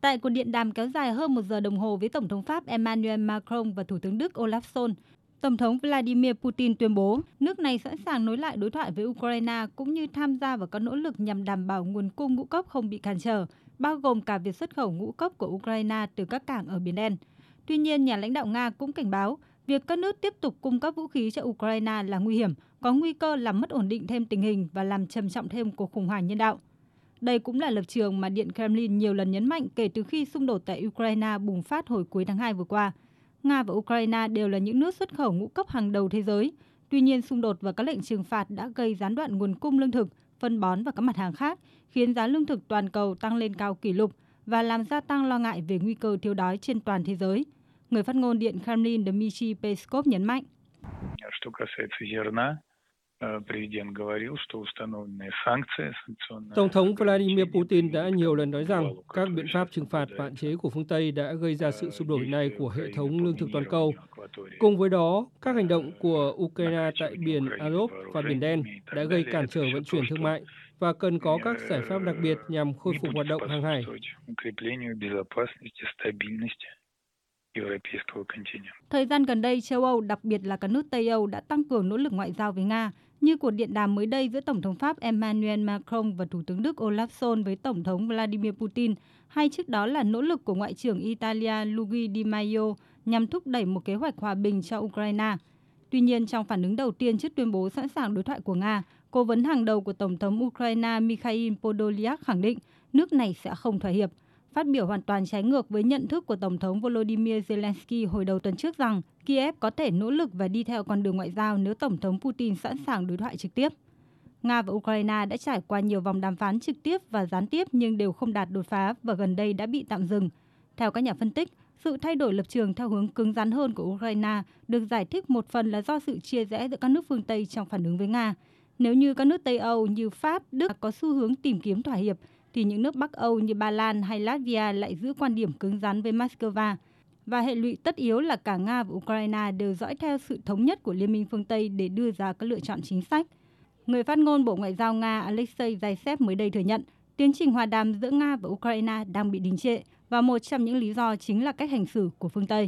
Tại cuộc điện đàm kéo dài hơn một giờ đồng hồ với Tổng thống Pháp Emmanuel Macron và Thủ tướng Đức Olaf Scholz, Tổng thống Vladimir Putin tuyên bố nước này sẵn sàng nối lại đối thoại với Ukraine cũng như tham gia vào các nỗ lực nhằm đảm bảo nguồn cung ngũ cốc không bị cản trở, bao gồm cả việc xuất khẩu ngũ cốc của Ukraine từ các cảng ở Biển Đen. Tuy nhiên, nhà lãnh đạo Nga cũng cảnh báo việc các nước tiếp tục cung cấp vũ khí cho Ukraine là nguy hiểm, có nguy cơ làm mất ổn định thêm tình hình và làm trầm trọng thêm cuộc khủng hoảng nhân đạo. Đây cũng là lập trường mà Điện Kremlin nhiều lần nhấn mạnh kể từ khi xung đột tại Ukraine bùng phát hồi cuối tháng 2 vừa qua. Nga và Ukraine đều là những nước xuất khẩu ngũ cốc hàng đầu thế giới. Tuy nhiên, xung đột và các lệnh trừng phạt đã gây gián đoạn nguồn cung lương thực, phân bón và các mặt hàng khác, khiến giá lương thực toàn cầu tăng lên cao kỷ lục và làm gia tăng lo ngại về nguy cơ thiếu đói trên toàn thế giới. Người phát ngôn Điện Kremlin Dmitry Peskov nhấn mạnh. Э, Tổng thống Vladimir Putin đã nhiều lần nói rằng các biện pháp trừng phạt và hạn chế của phương Tây đã gây ra sự sụp đổ này của hệ thống lương thực toàn cầu. Cùng với đó, các hành động của Ukraine tại biển Azov và Biển Đen đã gây cản trở vận chuyển thương mại và cần có các giải pháp đặc biệt nhằm khôi phục hoạt động hàng hải. Thời gian gần đây, châu Âu, đặc biệt là các nước Tây Âu đã tăng cường nỗ lực ngoại giao với Nga, như cuộc điện đàm mới đây giữa Tổng thống Pháp Emmanuel Macron và Thủ tướng Đức Olaf Scholz với Tổng thống Vladimir Putin, hay trước đó là nỗ lực của Ngoại trưởng Italia Luigi Di Maio nhằm thúc đẩy một kế hoạch hòa bình cho Ukraine. Tuy nhiên, trong phản ứng đầu tiên trước tuyên bố sẵn sàng đối thoại của Nga, cố vấn hàng đầu của Tổng thống Ukraine Mikhail Podolyak khẳng định nước này sẽ không thỏa hiệp – phát biểu hoàn toàn trái ngược với nhận thức của Tổng thống Volodymyr Zelensky hồi đầu tuần trước rằng Kiev có thể nỗ lực và đi theo con đường ngoại giao nếu Tổng thống Putin sẵn sàng đối thoại trực tiếp. Nga và Ukraine đã trải qua nhiều vòng đàm phán trực tiếp và gián tiếp nhưng đều không đạt đột phá và gần đây đã bị tạm dừng. Theo các nhà phân tích, sự thay đổi lập trường theo hướng cứng rắn hơn của Ukraine được giải thích một phần là do sự chia rẽ giữa các nước phương Tây trong phản ứng với Nga. Nếu như các nước Tây Âu như Pháp, Đức có xu hướng tìm kiếm thỏa hiệp, thì những nước Bắc Âu như Ba Lan hay Latvia lại giữ quan điểm cứng rắn với Moscow và hệ lụy tất yếu là cả Nga và Ukraine đều dõi theo sự thống nhất của Liên minh phương Tây để đưa ra các lựa chọn chính sách. Người phát ngôn Bộ Ngoại giao Nga Alexei Zaitsev mới đây thừa nhận, tiến trình hòa đàm giữa Nga và Ukraine đang bị đình trệ và một trong những lý do chính là cách hành xử của phương Tây.